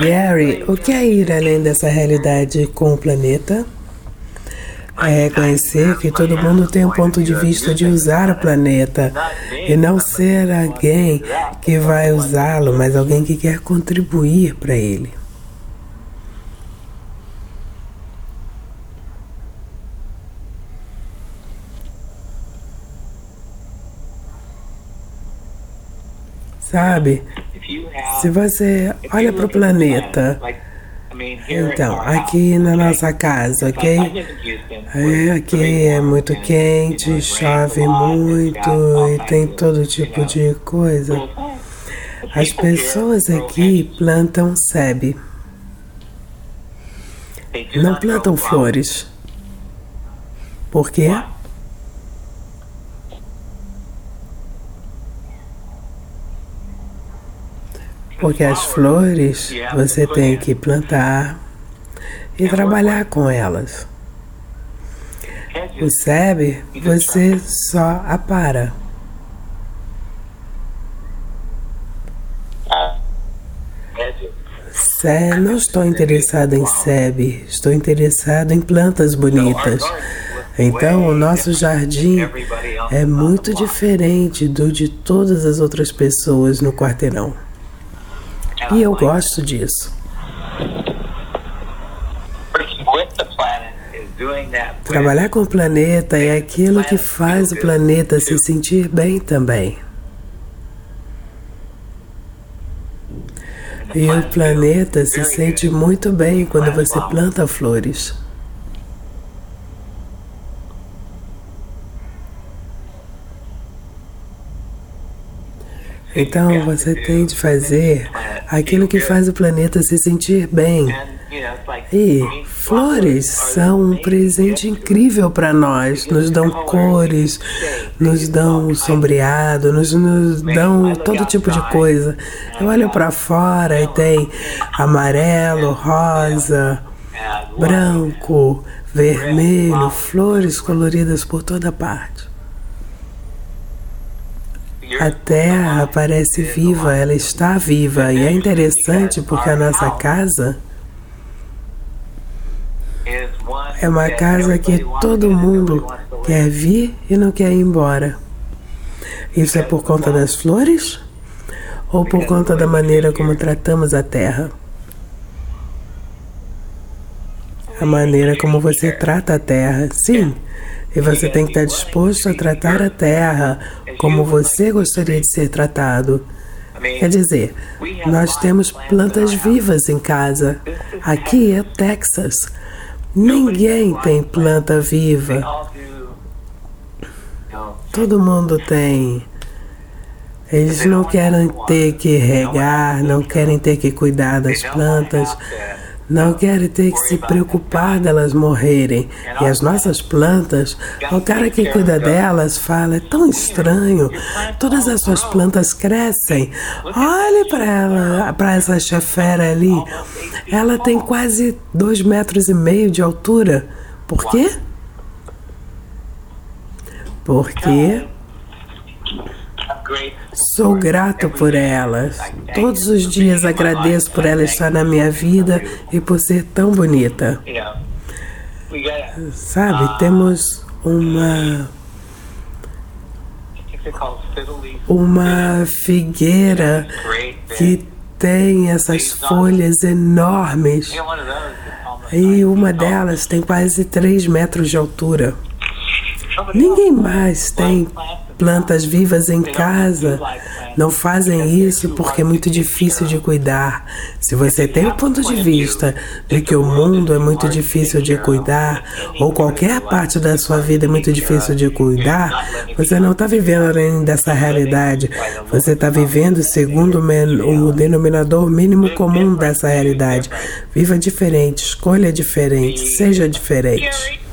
Gary, o que é ir além dessa realidade com o planeta? É reconhecer que todo mundo tem um ponto de vista de usar o planeta e não ser alguém que vai usá-lo, mas alguém que quer contribuir para ele. Sabe? Se você olha para o planeta, então, aqui na nossa casa, ok? É, aqui é muito quente, chove muito e tem todo tipo de coisa. As pessoas aqui plantam sebe. Não plantam flores. Por quê? Porque as flores você tem que plantar e trabalhar com elas. O sebe você só apara. Sé, não estou interessado em sebe, estou interessado em plantas bonitas. Então, o nosso jardim é muito diferente do de todas as outras pessoas no quarteirão. E eu gosto disso. Trabalhar com o planeta é aquilo que faz o planeta se sentir bem também. E o planeta se sente muito bem quando você planta flores. Então você tem de fazer aquilo que faz o planeta se sentir bem. E flores são um presente incrível para nós. Nos dão cores, nos dão sombreado, nos, nos dão todo tipo de coisa. Eu olho para fora e tem amarelo, rosa, branco, vermelho, flores coloridas por toda parte. A Terra parece viva, ela está viva e é interessante porque a nossa casa é uma casa que todo mundo quer vir e não quer ir embora. Isso é por conta das flores ou por conta da maneira como tratamos a Terra? A maneira como você trata a Terra, sim. E você tem que estar disposto a tratar a Terra como você gostaria de ser tratado. Quer dizer, nós temos plantas vivas em casa. Aqui é Texas. Ninguém tem planta viva. Todo mundo tem. Eles não querem ter que regar, não querem ter que cuidar das plantas não querem ter que se preocupar delas morrerem. E as nossas plantas, o cara que cuida delas fala: é tão estranho, todas as suas plantas crescem. Olhe para ela, para essa chefera ali. Ela tem quase dois metros e meio de altura. Por quê? Porque Sou grato por ela. Todos os dias agradeço por ela estar na minha vida e por ser tão bonita. Sabe, temos uma uma figueira que tem essas folhas enormes. E uma delas tem quase 3 metros de altura. Ninguém mais tem plantas vivas em casa não fazem isso porque é muito difícil de cuidar. Se você tem o ponto de vista de que o mundo é muito difícil de cuidar, ou qualquer parte da sua vida é muito difícil de cuidar, você não está vivendo além dessa realidade. Você está vivendo segundo o denominador mínimo comum dessa realidade. Viva diferente, escolha diferente, seja diferente.